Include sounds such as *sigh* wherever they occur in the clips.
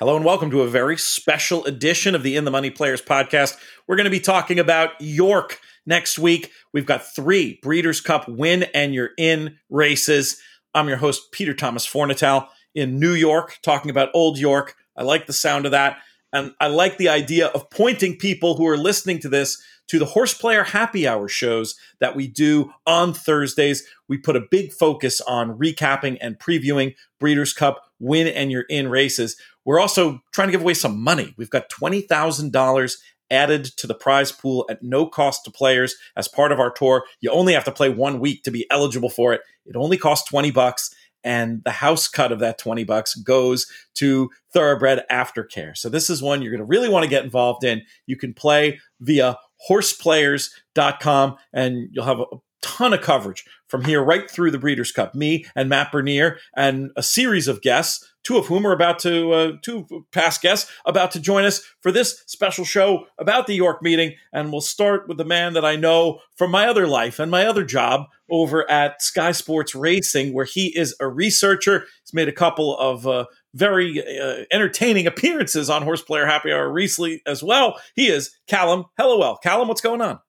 Hello and welcome to a very special edition of the In the Money Players podcast. We're going to be talking about York next week. We've got three Breeders' Cup win and you're in races. I'm your host, Peter Thomas Fornatale in New York, talking about Old York. I like the sound of that. And I like the idea of pointing people who are listening to this to the Horse Player Happy Hour shows that we do on Thursdays. We put a big focus on recapping and previewing Breeders' Cup win and you're in races. We're also trying to give away some money. We've got $20,000 added to the prize pool at no cost to players as part of our tour. You only have to play one week to be eligible for it. It only costs 20 bucks and the house cut of that 20 bucks goes to thoroughbred aftercare. So this is one you're going to really want to get involved in. You can play via horseplayers.com and you'll have a ton of coverage from here right through the Breeders' Cup. Me and Matt Bernier and a series of guests, two of whom are about to, uh, two past guests, about to join us for this special show about the York meeting. And we'll start with the man that I know from my other life and my other job over at Sky Sports Racing, where he is a researcher. He's made a couple of uh, very uh, entertaining appearances on Horse Player Happy Hour recently as well. He is Callum Helliwell. Callum, what's going on?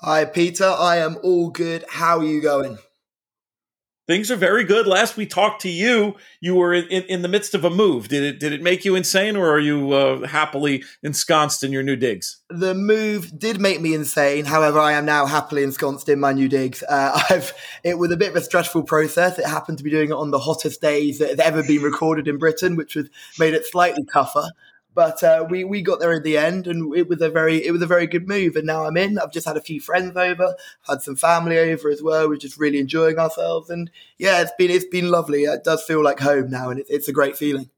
Hi, Peter. I am all good. How are you going? Things are very good. Last we talked to you, you were in, in, in the midst of a move. Did it did it make you insane, or are you uh, happily ensconced in your new digs? The move did make me insane. However, I am now happily ensconced in my new digs. Uh, *laughs* I've it was a bit of a stressful process. It happened to be doing it on the hottest days that have ever been recorded in Britain, which was made it slightly tougher. But uh, we we got there in the end, and it was a very it was a very good move. And now I'm in. I've just had a few friends over, had some family over as well. We're just really enjoying ourselves, and yeah, it's been it's been lovely. It does feel like home now, and it, it's a great feeling.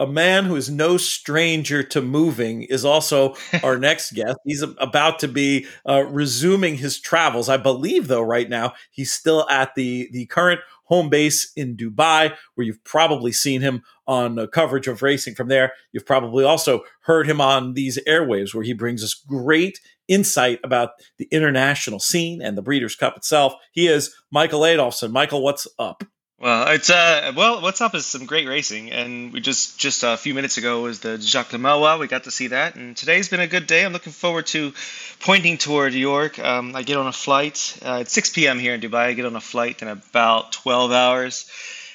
A man who is no stranger to moving is also *laughs* our next guest. He's about to be uh, resuming his travels. I believe, though, right now he's still at the the current home base in Dubai, where you've probably seen him on uh, coverage of racing from there. You've probably also heard him on these airwaves, where he brings us great insight about the international scene and the Breeders' Cup itself. He is Michael Adolphson. Michael, what's up? Well, it's uh, well, what's up is some great racing, and we just just a few minutes ago was the Jacques le Marois. We got to see that, and today's been a good day. I'm looking forward to pointing toward York. Um, I get on a flight. Uh, it's 6 p.m. here in Dubai. I get on a flight in about 12 hours,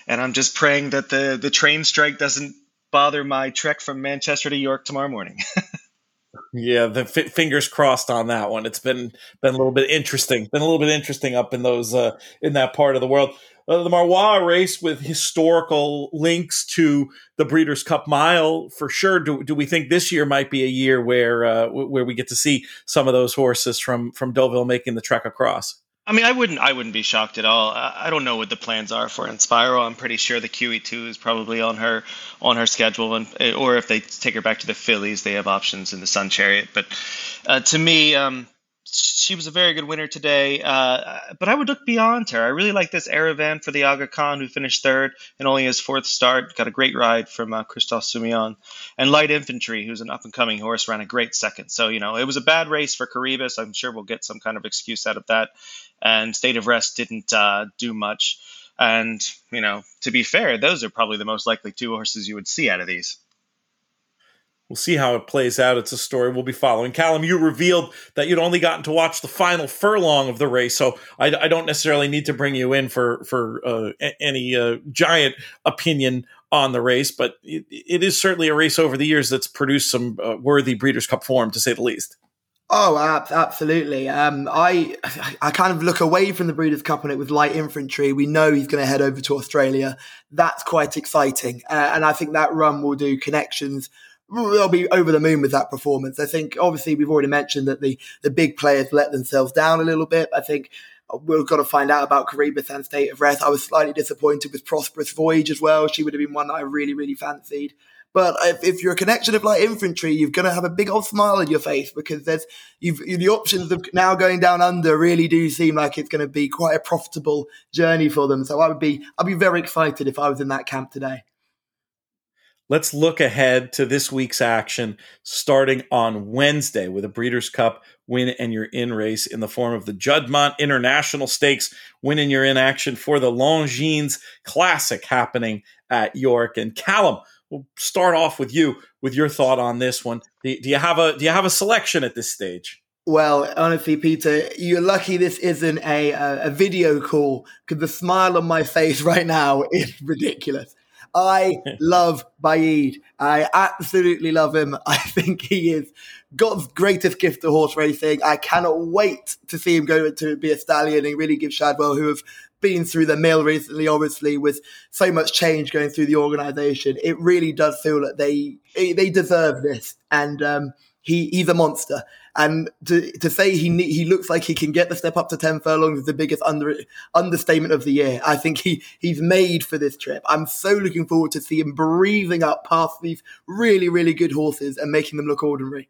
and I'm just praying that the the train strike doesn't bother my trek from Manchester to York tomorrow morning. *laughs* yeah, the f- fingers crossed on that one. It's been been a little bit interesting. Been a little bit interesting up in those uh, in that part of the world uh, the Marois race with historical links to the Breeders' Cup Mile for sure. Do, do we think this year might be a year where uh, where we get to see some of those horses from from Deauville making the trek across? I mean, I wouldn't I wouldn't be shocked at all. I don't know what the plans are for Inspiral. I'm pretty sure the QE2 is probably on her on her schedule, and or if they take her back to the Fillies, they have options in the Sun Chariot. But uh, to me. Um, she was a very good winner today. Uh, but I would look beyond her. I really like this Erevann for the Aga Khan, who finished third and only his fourth start. Got a great ride from uh, Christophe Soumillon. And Light Infantry, who's an up and coming horse, ran a great second. So, you know, it was a bad race for Coroebus. I'm sure we'll get some kind of excuse out of that. And State of Rest didn't uh, do much. And, you know, to be fair, those are probably the most likely two horses you would see out of these. We'll see how it plays out. It's a story we'll be following. Callum, you revealed that you'd only gotten to watch the final furlong of the race, so I, I don't necessarily need to bring you in for for uh, any uh, giant opinion on the race, but it, it is certainly a race over the years that's produced some uh, worthy Breeders' Cup form, to say the least. Oh, absolutely. Um, I I kind of look away from the Breeders' Cup and it was light infantry. We know he's going to head over to Australia. That's quite exciting, uh, and I think that run will do connections they'll be over the moon with that performance. I think obviously we've already mentioned that the the big players let themselves down a little bit. I think uh, we've got to find out about Coroebus and State of Rest. I was slightly disappointed with Prosperous Voyage as well. She would have been one that I really really fancied. But if, if you're a connection of light infantry, you're going to have a big old smile on your face because there's you've the options of now going down under really do seem like it's going to be quite a profitable journey for them. So I would be I'd be very excited if I was in that camp today. Let's look ahead to this week's action starting on Wednesday with a Breeders' Cup win and you're in race in the form of the Juddmonte International Stakes win and you're in action for the Longines Classic happening at York. And Callum, we'll start off with you with your thought on this one. Do, you have a do you have a selection at this stage? Well, honestly, Peter, you're lucky this isn't a, a video call because the smile on my face *laughs* right now is ridiculous. I *laughs* love Baaeed. I absolutely love him. *laughs* I think he is God's greatest gift to horse racing. I cannot wait to see him go to be a stallion and really give Shadwell, who have been through the mill recently, obviously, with so much change going through the organization. It really does feel that they they deserve this. And um, he he's a monster. And to to say he he looks like he can get the step up to ten furlongs is the biggest under understatement of the year. I think he he's made for this trip. I'm so looking forward to see him breathing up past these really really good horses and making them look ordinary.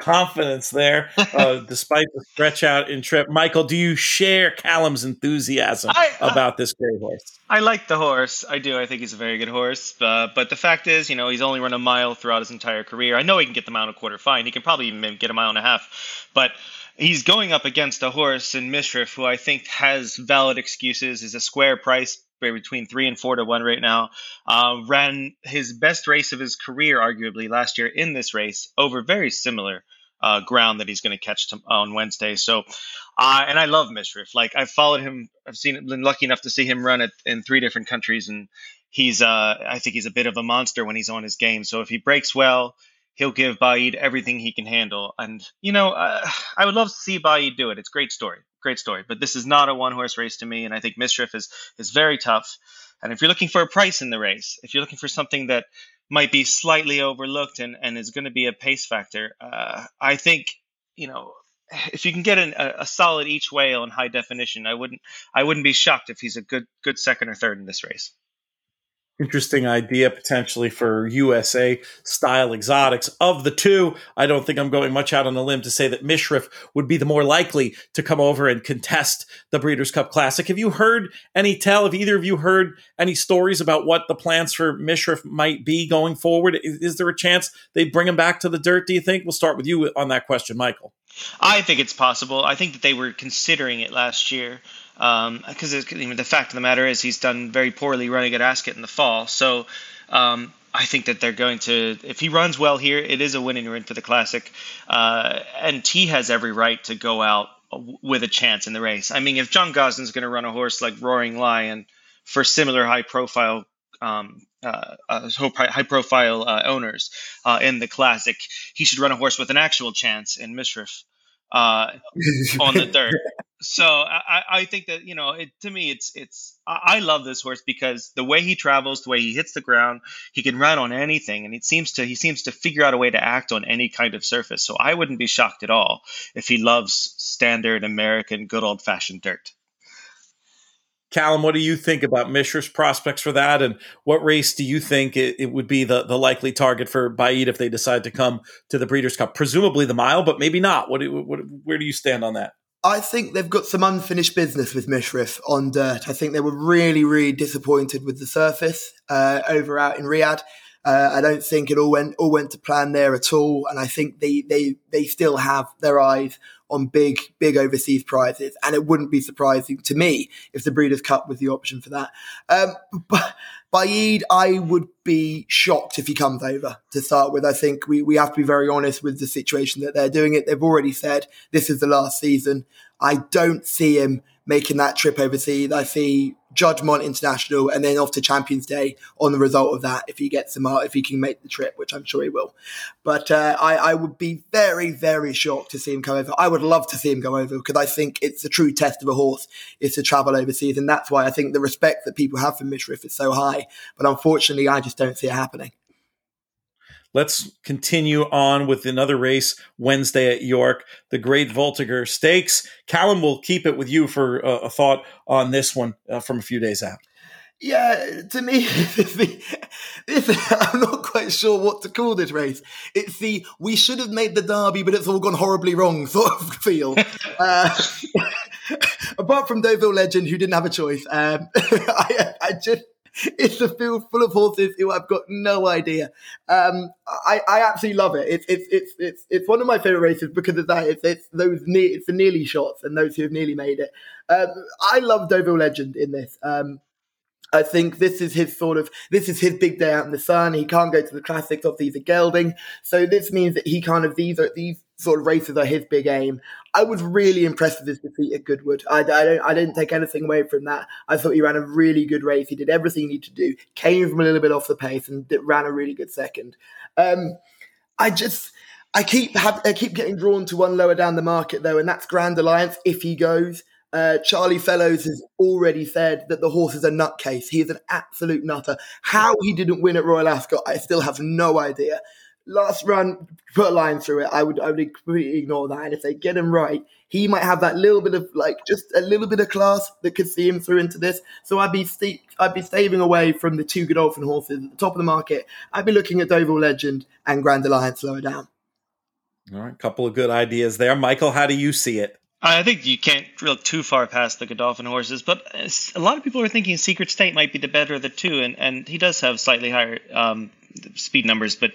Confidence there, uh, *laughs* despite the stretch out in trip. Michael, do you share Callum's enthusiasm I, uh, about this great horse? I like the horse. I do. I think he's a very good horse. Uh, but the fact is, you know, he's only run a mile throughout his entire career. I know he can get the mile and a quarter fine. He can probably even get a mile and a half. But he's going up against a horse in Mishriff who I think has valid excuses, is a square price between three and four to one right now. Uh, ran his best race of his career, arguably last year in this race over very similar uh, ground that he's going to catch on Wednesday. So, uh, and I love Mishriff. Like I've followed him. I've seen been lucky enough to see him run it in three different countries, and he's. Uh, I think he's a bit of a monster when he's on his game. So if he breaks well, he'll give Baaeed everything he can handle. And you know, uh, I would love to see Baaeed do it. It's great story, great story. But this is not a one horse race to me, and I think Mishriff is is very tough. And if you're looking for a price in the race, if you're looking for something that might be slightly overlooked and, and is going to be a pace factor, uh, I think you know if you can get an, a, a, solid each way on high definition, I wouldn't I wouldn't be shocked if he's a good good second or third in this race interesting idea potentially for USA style exotics. Of the two, I don't think I'm going much out on a limb to say that Mishriff would be the more likely to come over and contest the Breeders' Cup Classic. Have you heard any tell? Have either of you heard any stories about what the plans for Mishriff might be going forward? Is, is there a chance they'd bring him back to the dirt, do you think? We'll start with you on that question, Michael. I think it's possible. I think that they were considering it last year because um, the fact of the matter is he's done very poorly running at Ascot in the fall. So um, I think that they're going to, if he runs well here, it is a winning run for the Classic, uh, and he has every right to go out with a chance in the race. I mean, if John Gosden's going to run a horse like Roaring Lion for similar high profile um, uh, uh, high profile uh, owners uh, in the classic, he should run a horse with an actual chance in Mishriff uh, on the dirt. *laughs* So I, I think that you know, it, to me, it's it's I love this horse because the way he travels, the way he hits the ground, he can run on anything, and it seems to he seems to figure out a way to act on any kind of surface. So I wouldn't be shocked at all if he loves standard American, good old fashioned dirt. Callum, what do you think about Mishriff's prospects for that? And what race do you think it, it, would be the, the likely target for Baaeed if they decide to come to the Breeders' Cup? Presumably the mile, but maybe not. What, what, where do you stand on that? I think they've got some unfinished business with Mishriff on dirt. I think they were really, really disappointed with the surface uh, over out in Riyadh. Uh, I don't think it all went all went to plan there at all, and I think they they they still have their eyes on big, big overseas prizes. And it wouldn't be surprising to me if the Breeders' Cup was the option for that. Um, *laughs* but Baaeed, I would be shocked if he comes over to start with. I think we, we have to be very honest with the situation that they're doing it. They've already said this is the last season. I don't see him making that trip overseas. I see Juddmonte International and then off to Champions Day on the result of that if he gets them out, if he can make the trip, which I'm sure he will. But uh, I, I, would be very, very shocked to see him come over. I would love to see him go over because I think it's a true test of a horse is to travel overseas. And that's why I think the respect that people have for Mishriff is so high. But unfortunately, I just don't see it happening. Let's continue on with another race Wednesday at York, the Great Voltigeur Stakes. Callum will keep it with you for a, a thought on this one uh, from a few days out. Yeah, to me, *laughs* this, I'm not quite sure what to call this race. It's the we should have made the derby, but it's all gone horribly wrong *laughs* sort of feel. *laughs* uh, apart from Deauville Legend, who didn't have a choice, um, I, I just it's a field full of horses who I've got no idea. Um, I, I absolutely love it. It's it's it's it's it's one of my favorite races because of that. It's it's those it's the nearly shots and those who have nearly made it. Um, I love Deauville Legend in this. Um, I think this is his sort of this is his big day out in the sun. He can't go to the classics of these are gelding, so this means that he kind of these are these sort of races are his big aim. I was really impressed with his defeat at Goodwood. I, I don't I didn't take anything away from that. I thought he ran a really good race. He did everything he needed to do. Came from a little bit off the pace and did, ran a really good second. Um, I just I keep have, I keep getting drawn to one lower down the market though, and that's Grand Alliance if he goes. Uh, Charlie Fellowes has already said that the horse is a nutcase. He is an absolute nutter. How he didn't win at Royal Ascot, I still have no idea. Last run, put a line through it. I would, I would completely ignore that. And if they get him right, he might have that little bit of like just a little bit of class that could see him through into this. So I'd be st- I'd be staving away from the two Godolphin horses at the top of the market. I'd be looking at Deauville Legend and Grand Alliance lower down. All right, couple of good ideas there, Michael. How do you see it? I think you can't look too far past the Godolphin horses, but a lot of people are thinking Secret State might be the better of the two, and, and he does have slightly higher um, speed numbers. But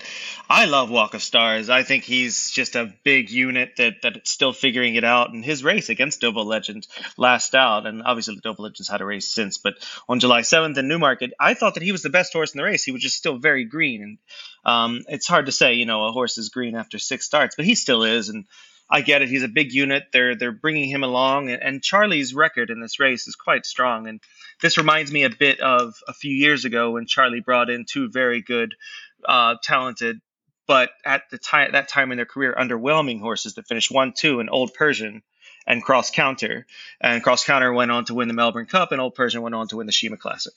I love Walk of Stars. I think he's just a big unit that that's still figuring it out. And his race against Deauville Legend last out, and obviously Deauville Legends had a race since, but on July 7th in Newmarket, I thought that he was the best horse in the race. He was just still very green, and um, it's hard to say, you know, a horse is green after six starts, but he still is, and I get it. He's a big unit. They're they're bringing him along, and, and, Charlie's record in this race is quite strong. And this reminds me a bit of a few years ago when Charlie brought in two very good, uh, talented, but at the time that time in their career underwhelming horses that finished one two and Old Persian and Cross Counter, and Cross Counter went on to win the Melbourne Cup, and Old Persian went on to win the Sheema Classic.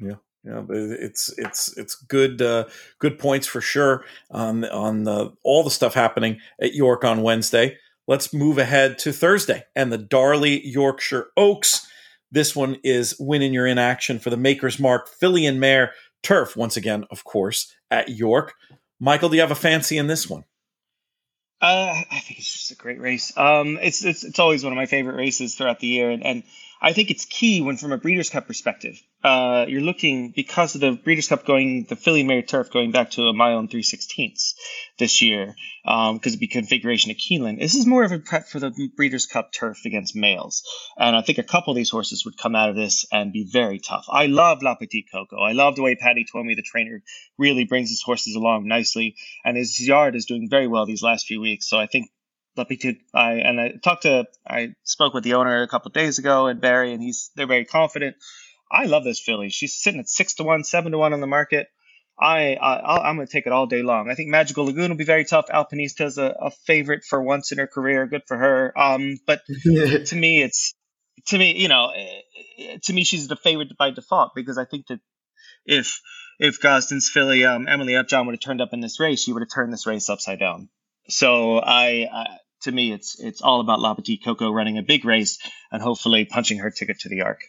Yeah, yeah, it's it's it's good uh, good points for sure on on the, all the stuff happening at York on Wednesday. Let's move ahead to Thursday and the Darley Yorkshire Oaks. This one is winning your in action for the Maker's Mark Filly and Mare Turf once again, of course, at York. Michael, do you have a fancy in this one? Uh, I think it's just a great race. Um, it's it's it's always one of my favorite races throughout the year, and, and I think it's key when, from a Breeders' Cup perspective, uh, you're looking because of the Breeders' Cup going, the Filly Mare Turf going back to a mile and three sixteenths this year because um, of the configuration of Keeneland. This is more of a prep for the Breeders' Cup turf against males, and I think a couple of these horses would come out of this and be very tough. I love La Petite Coco. I love the way Paddy Twomey, the trainer, really brings his horses along nicely, and his yard is doing very well these last few weeks. So I think Lapitude. I and I talked to I spoke with the owner a couple days ago at Barry, and he's they're very confident. I love this filly. She's sitting at six to one, seven to one on the market. I, I am going to take it all day long. I think Magical Lagoon will be very tough. Alpinista is a, a favorite for once in her career. Good for her. Um, but *laughs* to me, it's to me, you know, eh, to me, she's the favorite by default because I think that if if Gosden's filly um, Emily Upjohn would have turned up in this race, she would have turned this race upside down. So I, I to me, it's it's all about La Petite Coco running a big race and hopefully punching her ticket to the Arc.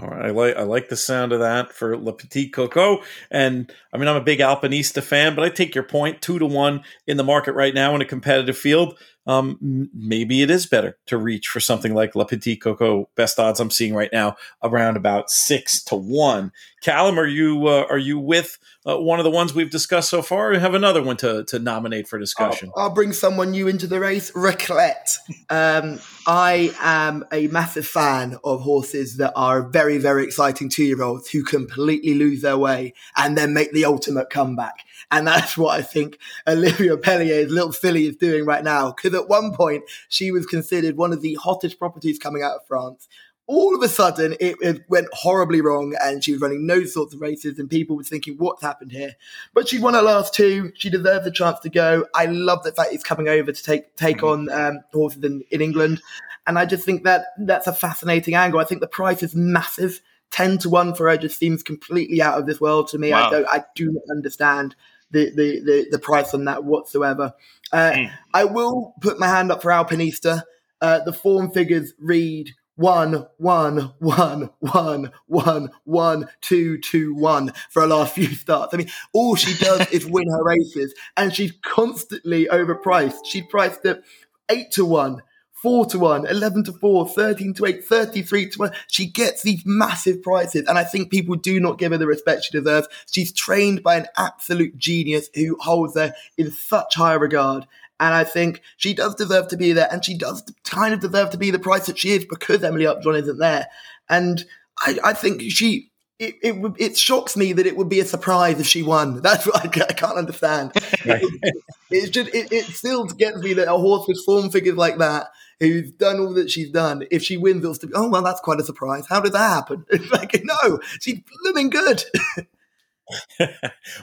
All right, I like I like the sound of that for La Petite Coco, and I mean I'm a big Alpinista fan, but I take your point. Two to one in the market right now in a competitive field um, maybe it is better to reach for something like La Petite Coco. Best odds I'm seeing right now around about six to one. Callum, are you uh, are you with uh, one of the ones we've discussed so far, or have another one to to nominate for discussion? I'll, I'll bring someone new into the race. Raclette. Um, I am a massive fan of horses that are very very exciting two year olds who completely lose their way and then make the ultimate comeback. And that's what I think Olivia Pellier's little filly is doing right now. Because at one point, she was considered one of the hottest properties coming out of France. All of a sudden, it, it, went horribly wrong, and she was running no sorts of races, and people were thinking, "What's happened here?" But she won her last two. She deserves a chance to go. I love the fact he's coming over to take take mm-hmm. on um, horses in, in England, and I just think that that's a fascinating angle. I think the price is massive. 10 to 1 for her just seems completely out of this world to me. Wow. I don't I do not understand the, the, the, the price on that whatsoever. Uh, mm. I will put my hand up for Alpinista. Uh, the form figures read one, one, one, one, one, one, two, two, one for her last *laughs* few starts. I mean, all she does is win her races, and she's constantly overpriced. She priced at eight to one, 4 to 1, 11 to 4, 13 to 8, 33 to 1. She gets these massive prices. And I think people do not give her the respect she deserves. She's trained by an absolute genius who holds her in such high regard. And I think she does deserve to be there. And she does kind of deserve to be the price that she is because Emily Upjohn isn't there. And I, I think she it, it, it shocks me that it would be a surprise if she won. *laughs* That's what I, I can't understand. *laughs* it, it's just it, it, still gets me that a horse with form figures like that, who's done all that she's done, if she wins, it'll still be, oh well, that's quite a surprise. How did that happen? *laughs* It's like no, she's blooming good. *laughs*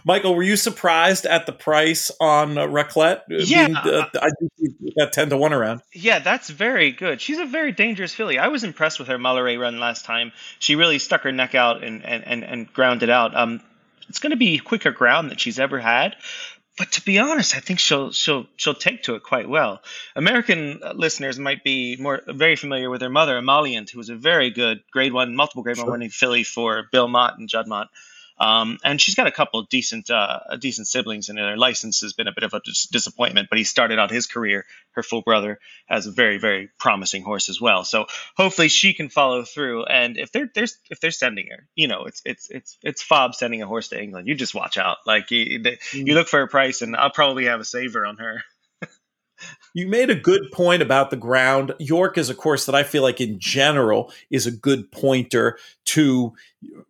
Michael, were you surprised at the price on uh, Raclette? Yeah, Being, uh, I got ten to one around. Yeah, that's very good. She's a very dangerous filly. I was impressed with her Malleret run last time. She really stuck her neck out and and and, and grounded out. Um, it's going to be quicker ground than she's ever had. But to be honest, I think she'll she'll she'll take to it quite well. American listeners might be more very familiar with her mother, Emollient, who was a very good Grade One, multiple Grade sure. One winning filly for Bill Mott and Juddmonte. Um, and she's got a couple of decent, uh, decent siblings, and her license has been a bit of a dis- disappointment. But he started out his career, her full brother, has a very, very promising horse as well. So hopefully she can follow through. And if they're, they're if they're sending her, you know, it's it's it's it's Fob sending a horse to England. You just watch out. Like you, they, you mm. look for a price, and I'll probably have a saver on her. You made a good point about the ground. York is a course that I feel like in general is a good pointer to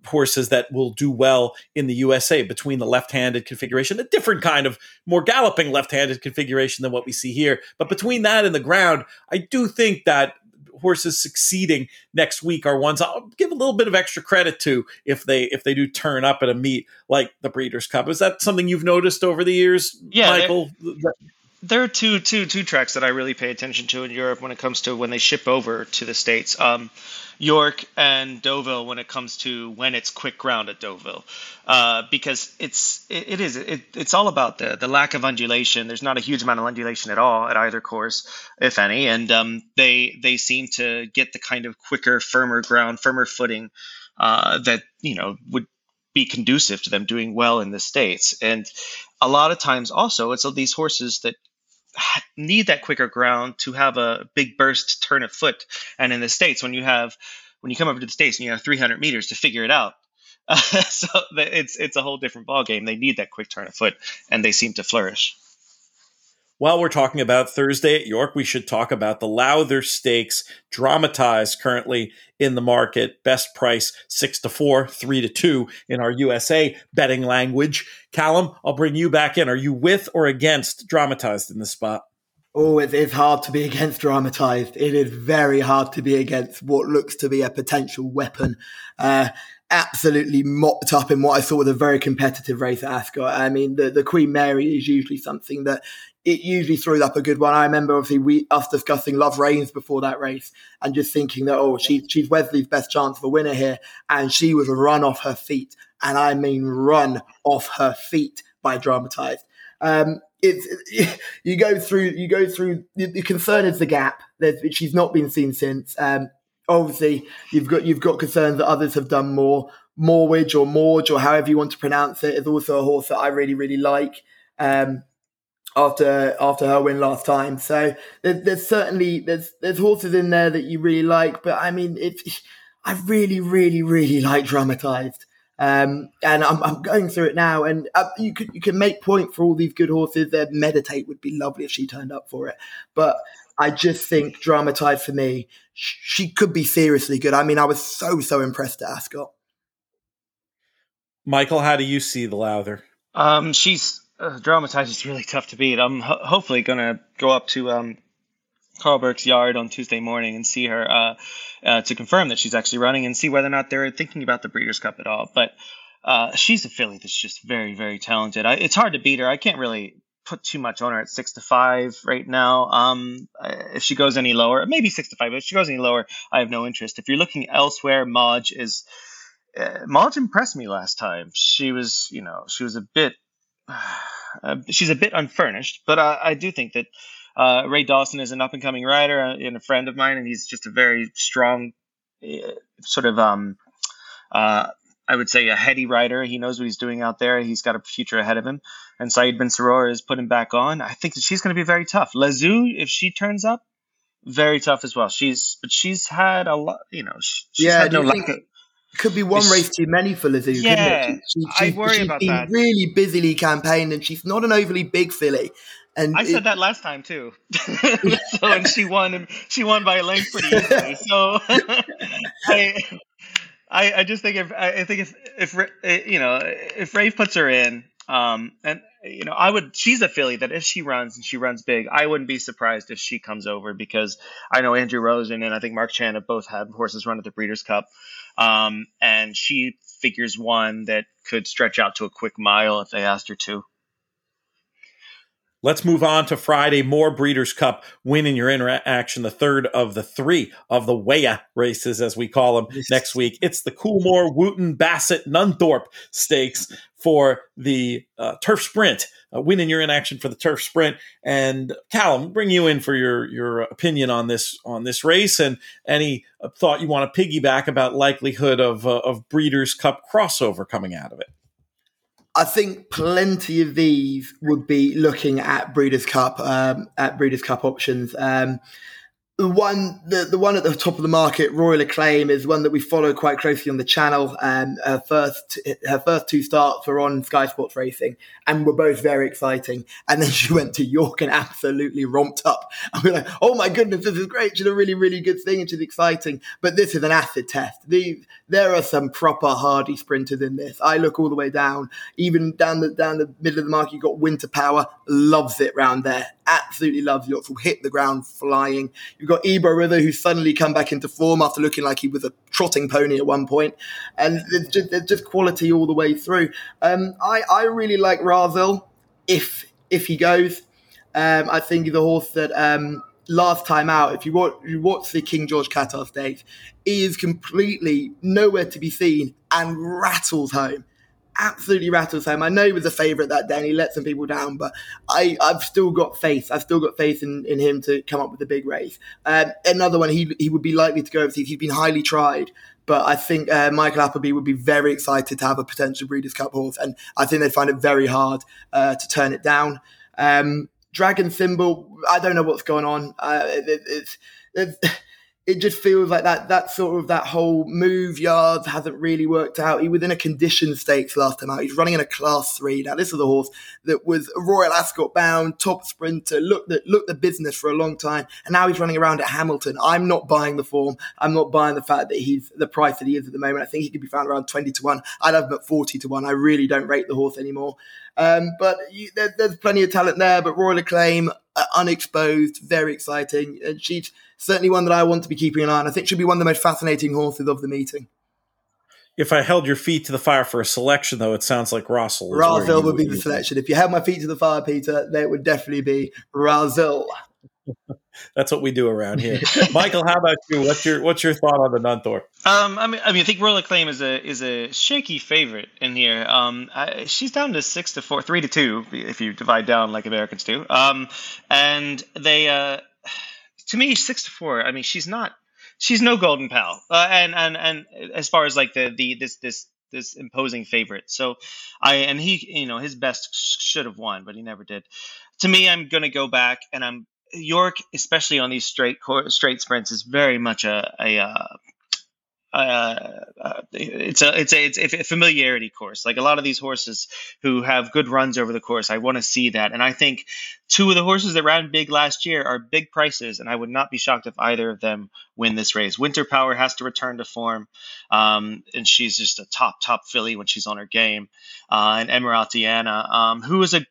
horses that will do well in the USA between the left-handed configuration, a different kind of more galloping left-handed configuration than what we see here. But between that and the ground, I do think that horses succeeding next week are ones I'll give a little bit of extra credit to if they if they do turn up at a meet like the Breeders' Cup. Is that something you've noticed over the years, yeah, Michael? There are two two two tracks that I really pay attention to in Europe when it comes to when they ship over to the states. Um, York and Deauville when it comes to when it's quick ground at Deauville, uh, because it's it, it is it, it's all about the the lack of undulation. There's not a huge amount of undulation at all at either course, if any, and um, they they seem to get the kind of quicker, firmer ground, firmer footing uh, that you know would be conducive to them doing well in the states. And a lot of times, also, it's these horses that need that quicker ground to have a big burst turn of foot. And in the states, when you have when you come over to the states and you have 300 meters to figure it out, uh, *laughs* so it's it's a whole different ball game. They need that quick turn of foot, and they seem to flourish. While we're talking about Thursday at York, we should talk about the Lowther Stakes, dramatized currently in the market. Best price six to four, three to two in our USA betting language. Callum, I'll bring you back in. Are you with or against dramatized in this spot? Oh, it is hard to be against dramatized. It is very hard to be against what looks to be a potential weapon. Uh, absolutely mopped up in what I thought was a very competitive race at Ascot. I mean, the, the Queen Mary is usually something that it usually throws up a good one. I remember obviously we us discussing Love Reigns before that race and just thinking that oh she she's Wesley's best chance of a winner here, and she was run off her feet, and I mean run off her feet by dramatized. Um, it's it, *laughs* you go through you go through the, concern is the gap. There's, she's not been seen since. Um, obviously you've got you've got concerns that others have done more. Morwich or Morge or however you want to pronounce it is also a horse that I really really like. Um, after after her win last time. So there's, there's certainly there's there's horses in there that you really like, but I mean, it's I really really really *laughs* like dramatized. Um, and I'm, I'm going through it now, and uh, you could you can make point for all these good horses. That meditate would be lovely if she turned up for it, but I just think dramatized for me, she could be seriously good. I mean, I was so so impressed at Ascot. Michael, how do you see the Lowther? Um, she's uh, dramatized is really tough to beat. I'm ho- hopefully gonna go up to um, Karl Burke's yard on Tuesday morning and see her uh, uh, to confirm that she's actually running and see whether or not they're thinking about the Breeders' Cup at all. But uh, she's a filly that's just very, very talented. I, it's hard to beat her. I can't really put too much on her at six to five right now. Um, if she goes any lower, maybe six to five. But if she goes any lower, I have no interest. If you're looking elsewhere, Mawj is. Uh, impressed me last time. She was, you know, she was a bit *sighs* uh, she's a bit unfurnished, but I, I do think that uh, Ray Dawson is an up and coming uh, and a friend of mine, and he's just a very strong, uh, sort of, um, uh, I would say, a heady rider. He knows what he's doing out there. He's got a future ahead of him. And Saeed Bin Suroor is putting back on. I think that she's going to be very tough. Eaux, if she turns up, very tough as well. She's but she's had a lot, you know. She's yeah, had no lack of, could be one race too many for Lezoo. Yeah, she, she, I worry she's about been that. Really busily campaigned, and she's not an overly big filly. And I it, said that last time too. *laughs* *laughs* so and she won, and she won by a length pretty easily. *laughs* So I, I, I just think if I think if if you know if Ray puts her in, um, and you know I would she's a filly that if she runs and she runs big, I wouldn't be surprised if she comes over because I know Andrew Rosen and I think Mark Chan have both had horses run at the Breeders' Cup, um, and she figures one that could stretch out to a quick mile if they asked her to. Let's move on to Friday. More Breeders' Cup win in your interaction. The third of the three of the Weah races, as we call them, yes. next week. It's the Coolmore, Wootton, Bassett, Nunthorpe Stakes for the uh, Turf Sprint. Uh, in your inaction for the Turf Sprint. And Callum, bring you in for your your opinion on this on this race and any uh, thought you want to piggyback about likelihood of uh, of Breeders' Cup crossover coming out of it. I think plenty of these would be looking at Breeders' Cup um, at Breeders' Cup options. Um, the one the, the one at the top of the market, Royal Acclaim, is one that we follow quite closely on the channel. Um, her first her first two starts were on Sky Sports Racing, and were both very exciting. And then *laughs* she went to York and absolutely romped up. *laughs* And we're like, oh my goodness, this is great. She's a really really good thing, and she's exciting. But this is an acid test. These there are some proper hardy sprinters in this. I look all the way down, even down the down the middle of the market. You have got Winter Power, loves it round there, absolutely loves York. Will hit the ground flying. You've got Ebro River, who's suddenly come back into form after looking like he was a trotting pony at one point, and there's just, there's just quality all the way through. Um, I I really like Raasel if if he goes. Um, I think the horse that um, last time out, if you watch, you watch the King George Qatar Stakes, he is completely nowhere to be seen and rattles home. Absolutely rattles home. I know he was a favourite that day and he let some people down, but I, I've still got faith. I've still got faith in, in him to come up with a big race. Um, another one, he, he would be likely to go overseas. He's been highly tried, but I think uh, Michael Appleby would be very excited to have a potential Breeders' Cup horse, and I think they'd find it very hard uh, to turn it down. Um, Dragon Symbol, I don't know what's going on. Uh, it, it's, it's it just feels like that that sort of that whole move yards hasn't really worked out. He was in a condition stakes last time out. He's running in a class three. Now this is a horse that was Royal Ascot bound, top sprinter, looked at looked the business for a long time, and now he's running around at Hamilton. I'm not buying the form. I'm not buying the fact that he's the price that he is at the moment. I think he could be found around twenty to one. I'd have him at forty to one. I really don't rate the horse anymore. Um, but you, there, there's plenty of talent there. But Royal Acclaim, Uh, unexposed, very exciting. And she's certainly one that I want to be keeping an eye on. I think she'll be one of the most fascinating horses of the meeting. If I held your feet to the fire for a selection, though, it sounds like Russell. Raasel would be the selection. If you held my feet to the fire, Peter, there would definitely be Raasel. That's what we do around here. *laughs* Michael, how about you? What's your what's your thought on the Nunthorpe? Um, I mean, I mean, I think Royal Acclaim is a is a shaky favorite in here. Um, I, she's down to six to four, three to two, if you divide down like Americans do. Um, and they, uh, to me, six to four. I mean, she's not, she's no Golden Pal. Uh, and and and as far as like the the this this this imposing favorite. So I and he, you know, his best should have won, but he never did. To me, I'm going to go back and I'm York, especially on these straight straight sprints, is very much a, a uh, uh, it's a it's a it's a familiarity course. Like a lot of these horses who have good runs over the course, I want to see that. And I think two of the horses that ran big last year are big prices, and I would not be shocked if either of them win this race. Winter Power has to return to form, um, and she's just a top top filly when she's on her game. Uh, and Emaraaty Ana, um, who is a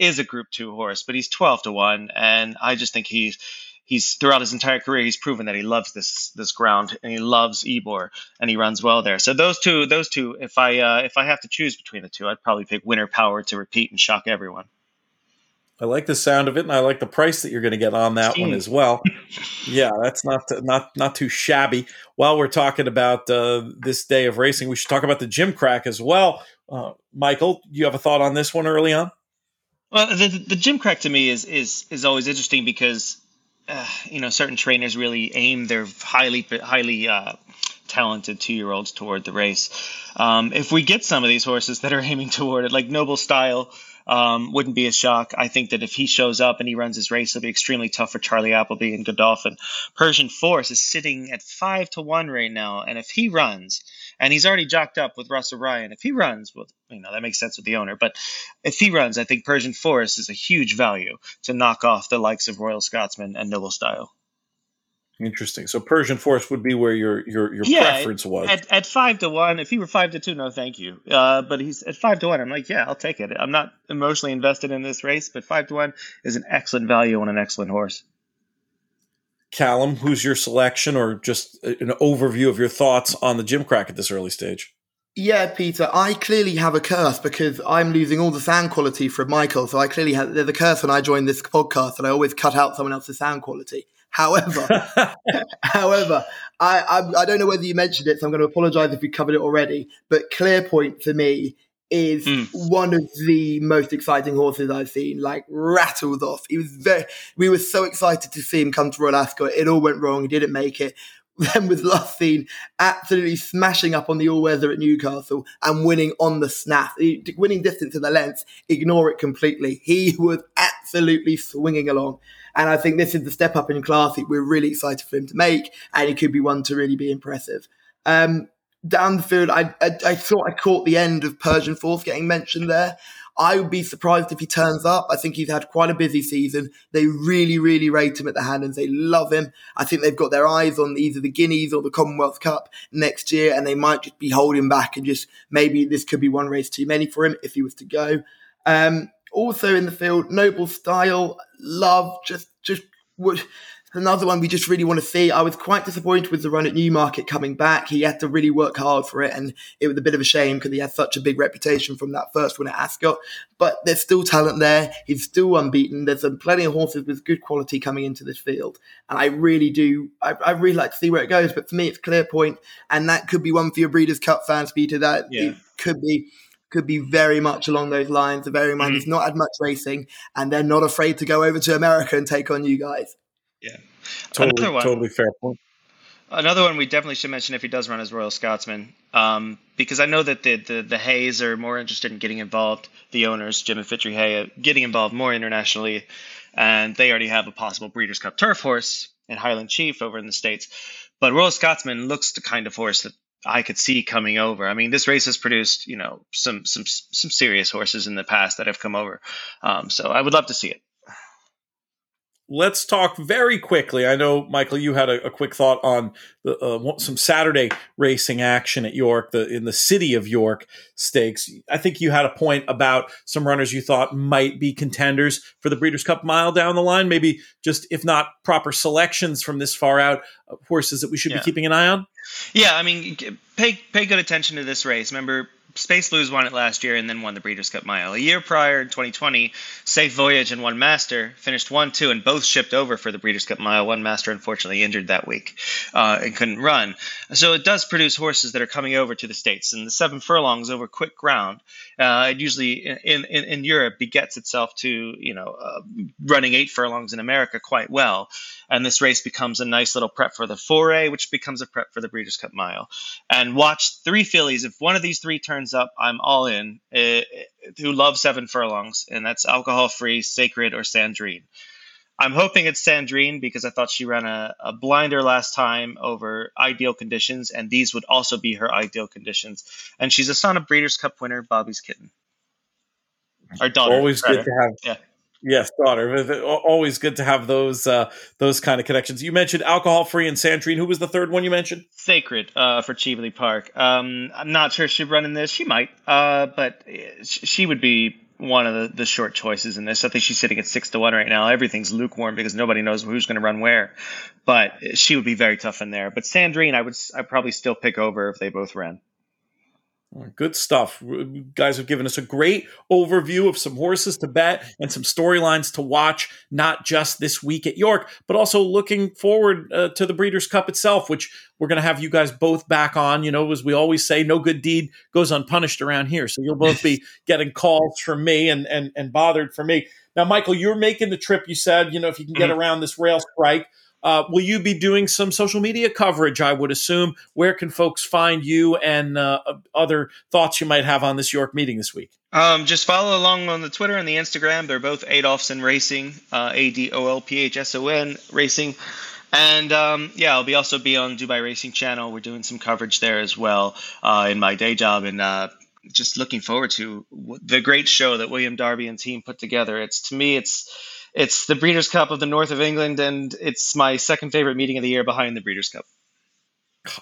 is a Group Two horse, but he's twelve to one, and I just think he's he's throughout his entire career he's proven that he loves this this ground and he loves Ebor and he runs well there. So those two, those two, if I uh, if I have to choose between the two, I'd probably pick Winter Power to repeat and shock everyone. I like the sound of it, and I like the price that you're going to get on that Jeez. one as well. yeah, that's not not not too shabby. While we're talking about uh, this day of racing, we should talk about the Gimcrack as well. Uh, Michael, you have a thought on this one early on? Well, the, the Gimcrack to me is is is always interesting because uh, you know certain trainers really aim their highly highly uh, talented two year olds toward the race. Um, if we get some of these horses that are *laughs* aiming toward it, like Noble Style, um, wouldn't be a shock. I think that if he shows up and he runs his race, it'll be extremely tough for Charlie Appleby and Godolphin. Persian Force is sitting at five to one right now, and if he runs, and he's already jocked up with Rossa Ryan, if he runs, well, you know that makes sense with the owner, but if he runs, I think Persian Force is a huge value to knock off the likes of Royal Scotsman and Noble Style. Interesting. So Persian Force would be where your your your Yeah, preference was. At, at five to one, if he were five to two, no, thank you. Uh, but he's at five to one. I'm like, yeah, I'll take it. I'm not emotionally invested in this race, but five to one is an excellent value on an excellent horse. Callum, who's your selection, or just uh, an overview of your thoughts on the Gimcrack at this early stage? Yeah, Peter, I clearly have a curse because I'm losing all the sound quality from Michael. So I clearly have, there's a curse when I join this podcast and I always cut out someone else's sound quality. However, *laughs* however, I, I, I don't know whether you mentioned it, so I'm going to apologise if we covered it already. But clear point for me is Mm. one of the most exciting horses I've seen. Like rattled off. He was very. We were so excited to see him come to Royal Ascot. It all went wrong. He didn't make it. *laughs* Then was last seen absolutely smashing up on the all weather at Newcastle and winning on the snap, He- winning distance to the length. Ignore it completely. He *laughs* was absolutely swinging along. And I think this is the step up in class that we're really excited for him to make, and he could be one to really be impressive. Um, down the field, I, I, I thought I caught the end of Persian Force getting mentioned there. I would be surprised if he turns up. I think he's had quite a busy season. They really, really rate him at the Hannons. They love him. I think they've got their eyes on either the Guineas or the Commonwealth Cup next year, and they might just be holding back and just maybe this could be one race too many for him if he was to go. Um, also in the field, Noble Style, love, just just would another one we just really want to see. I was quite disappointed with the run at Newmarket coming back. He had to really work hard for it, and it was a bit of a shame because he had such a big reputation from that first one at Ascot. But there's still talent there. He's still unbeaten. There's plenty of horses with good quality coming into this field, and I really do. I, I really like to see where it goes. But for me, it's clear point, and that could be one for your Breeders' Cup fans, Peter. That Yeah. it could be could be very much along those lines. The very mind Mhm. he's not had much racing, and they're not afraid to go over to America and take on you guys. Yeah. Totally, Another one. totally fair point. Another one we definitely should mention if he does run as Royal Scotsman, um, because I know that the, the the Hayes are more interested in getting involved. The owners, Jim and Fitri Hay, uh, getting involved more internationally, and they already have a possible Breeders' Cup turf horse in Highland Chief over in the states. But Royal Scotsman looks the kind of horse that I could see coming over. I mean, this race has produced you know some some some serious horses in the past that have come over, um, so I would love to see it. Let's talk very quickly. I know, Michael, you had a, a quick thought on the, uh, some Saturday racing action at York, the in the city of York stakes. I think you had a point about some runners you thought might be contenders for the Breeders' Cup Mile down the line. Maybe just, if not proper selections from this far out, uh, horses that we should Yeah. be keeping an eye on. Yeah, I mean, pay pay good attention to this race. Remember, Space Blues won it last year and then won the Breeders' Cup Mile. A year prior, in 2020, Safe Voyage and One Master finished one two and both shipped over for the Breeders' Cup Mile. One Master unfortunately injured that week uh, and couldn't run. So it does produce horses that are coming over to the states. And the seven furlongs over quick ground, uh, it usually in, in in Europe begets itself to you know uh, running eight furlongs in America quite well and this race becomes a nice little prep for the foray, which becomes a prep for the Breeders' Cup Mile. And watch three fillies. If one of these three turns up, I'm all in. Uh, who love seven furlongs, and that's alcohol free, sacred, or Sandrine. I'm hoping it's Sandrine because I thought she ran a, a blinder last time over ideal conditions, and these would also be her ideal conditions. And she's a son of Breeders' Cup winner Bobby's kitten. Our daughter. Always good to have. Yeah. Yes, daughter. Always good to have those uh, those kind of connections. You mentioned alcohol free and Sandrine. Who was the third one you mentioned? Sacred uh, for Cheveley Park. Um, I'm not sure she'd run in this. She might, uh, but uh, she would be one of the, the short choices in this. I think she's sitting at six to one right now. Everything's lukewarm because nobody knows who's going to run where. But she would be very tough in there. But Sandrine, I would I'd probably still pick over if they both ran. Good stuff. You guys have given us a great overview of some horses to bet and some storylines to watch, not just this week at York, but also looking forward uh, to the Breeders' Cup itself, which we're going to have you guys both back on. You know, as we always say, no good deed goes unpunished around here. So you'll both be *laughs* getting calls from me and, and, and bothered for me. Now, Michael, you're making the trip. You said, you know, if you can get around this rail strike, uh, will you be doing some social media coverage? I would assume. Where can folks find you and uh, other thoughts you might have on this York meeting this week? Um, just follow along on the Twitter and the Instagram. They're both Adolphson Racing, uh, A D O L P H S O N Racing. And um, yeah, I'll be also be on Dubai Racing Channel. We're doing some coverage there as well uh, in my day job, and uh, just looking forward to the great show that William Derby and team put together. It's to me, it's it's the Breeders' Cup of the north of England, and it's my second favorite meeting of the year behind the Breeders' Cup.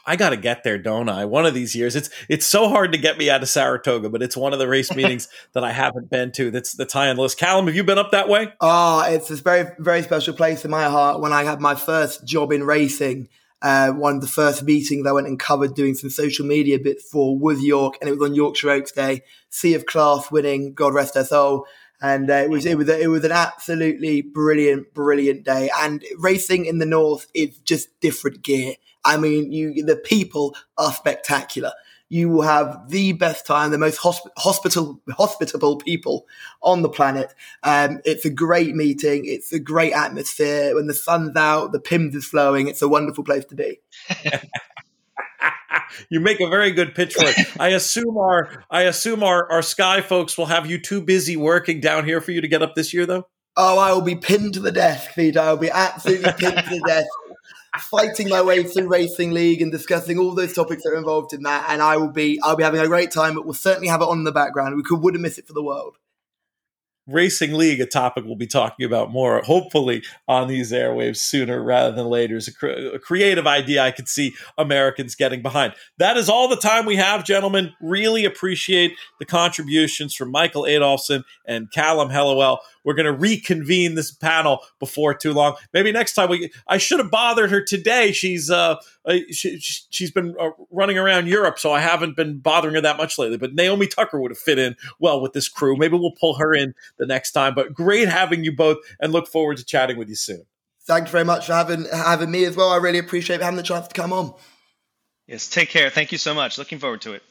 I got to get there, don't I? One of these years. It's it's so hard to get me out of Saratoga, but it's one of the race *laughs* meetings that I haven't been to. That's that's high on the list. Callum, have you been up that way? Oh, it's this very very special place in my heart. When I had my first job in racing, uh, one of the first meetings I went and covered doing some social media bits for was York, and it was on Yorkshire Oaks Day. Sea of Class winning, God rest her soul and uh, it was it was it was an absolutely brilliant brilliant day. And racing in the north is just different gear. I mean you the people are spectacular. You will have the best time the most hosp- hospital hospitable people on the planet. Um, it's a great meeting. It's a great atmosphere. When the sun's out the Pimm's is flowing. It's a wonderful place to be *laughs* *laughs* you make a very good pitch for it. *laughs* I assume our I assume our, our Sky folks will have you too busy working down here for you to get up this year, though. Oh, I will be pinned to the desk, Peter. I will be absolutely pinned to the desk, *laughs* fighting my way through Racing League and discussing all those topics that are involved in that. And I will be I'll be having a great time, but we'll certainly have it on in the background. We could wouldn't miss it for the world. Racing League, a topic we'll be talking about more, hopefully, on these airwaves sooner rather than later. Is a, cre- a, creative idea I could see Americans getting behind. That is all the time we have, gentlemen. Really appreciate the contributions from Michael Adolphson and Callum Hellawell. We're going to reconvene this panel before too long. Maybe next time we. I should have bothered her today. She's uh, uh she, she's been uh, running around Europe, so I haven't been bothering her that much lately. But Naomi Tucker would have fit in well with this crew. Maybe we'll pull her in the next time. But great having you both, and look forward to chatting with you soon. Thank you very much for having having me as well. I really appreciate having the chance to come on. Yes, take care. Thank you so much. Looking forward to it.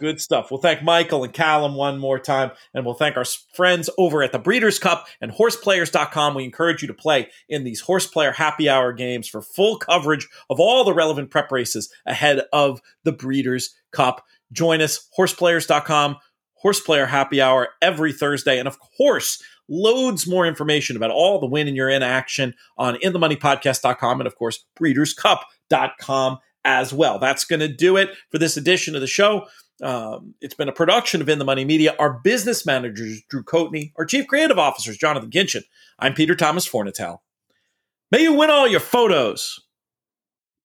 Good stuff. We'll thank Michael and Callum one more time, and we'll thank our friends over at the Breeders' Cup and horseplayers.com. We encourage you to play in these horseplayer happy hour games for full coverage of all the relevant prep races ahead of the Breeders' Cup. Join us, horseplayers.com, horseplayer happy hour every Thursday. And of course, loads more information about all the win and you're in action on inthemoneypodcast.com and of course, breederscup.com as well. That's going to do it for this edition of the show. Um, it's been a production of In the Money Media. Our business managers, Drew Coatney. Our chief creative officers, Jonathan Ginchin. I'm Peter Thomas Fornatale. May you win all your photos.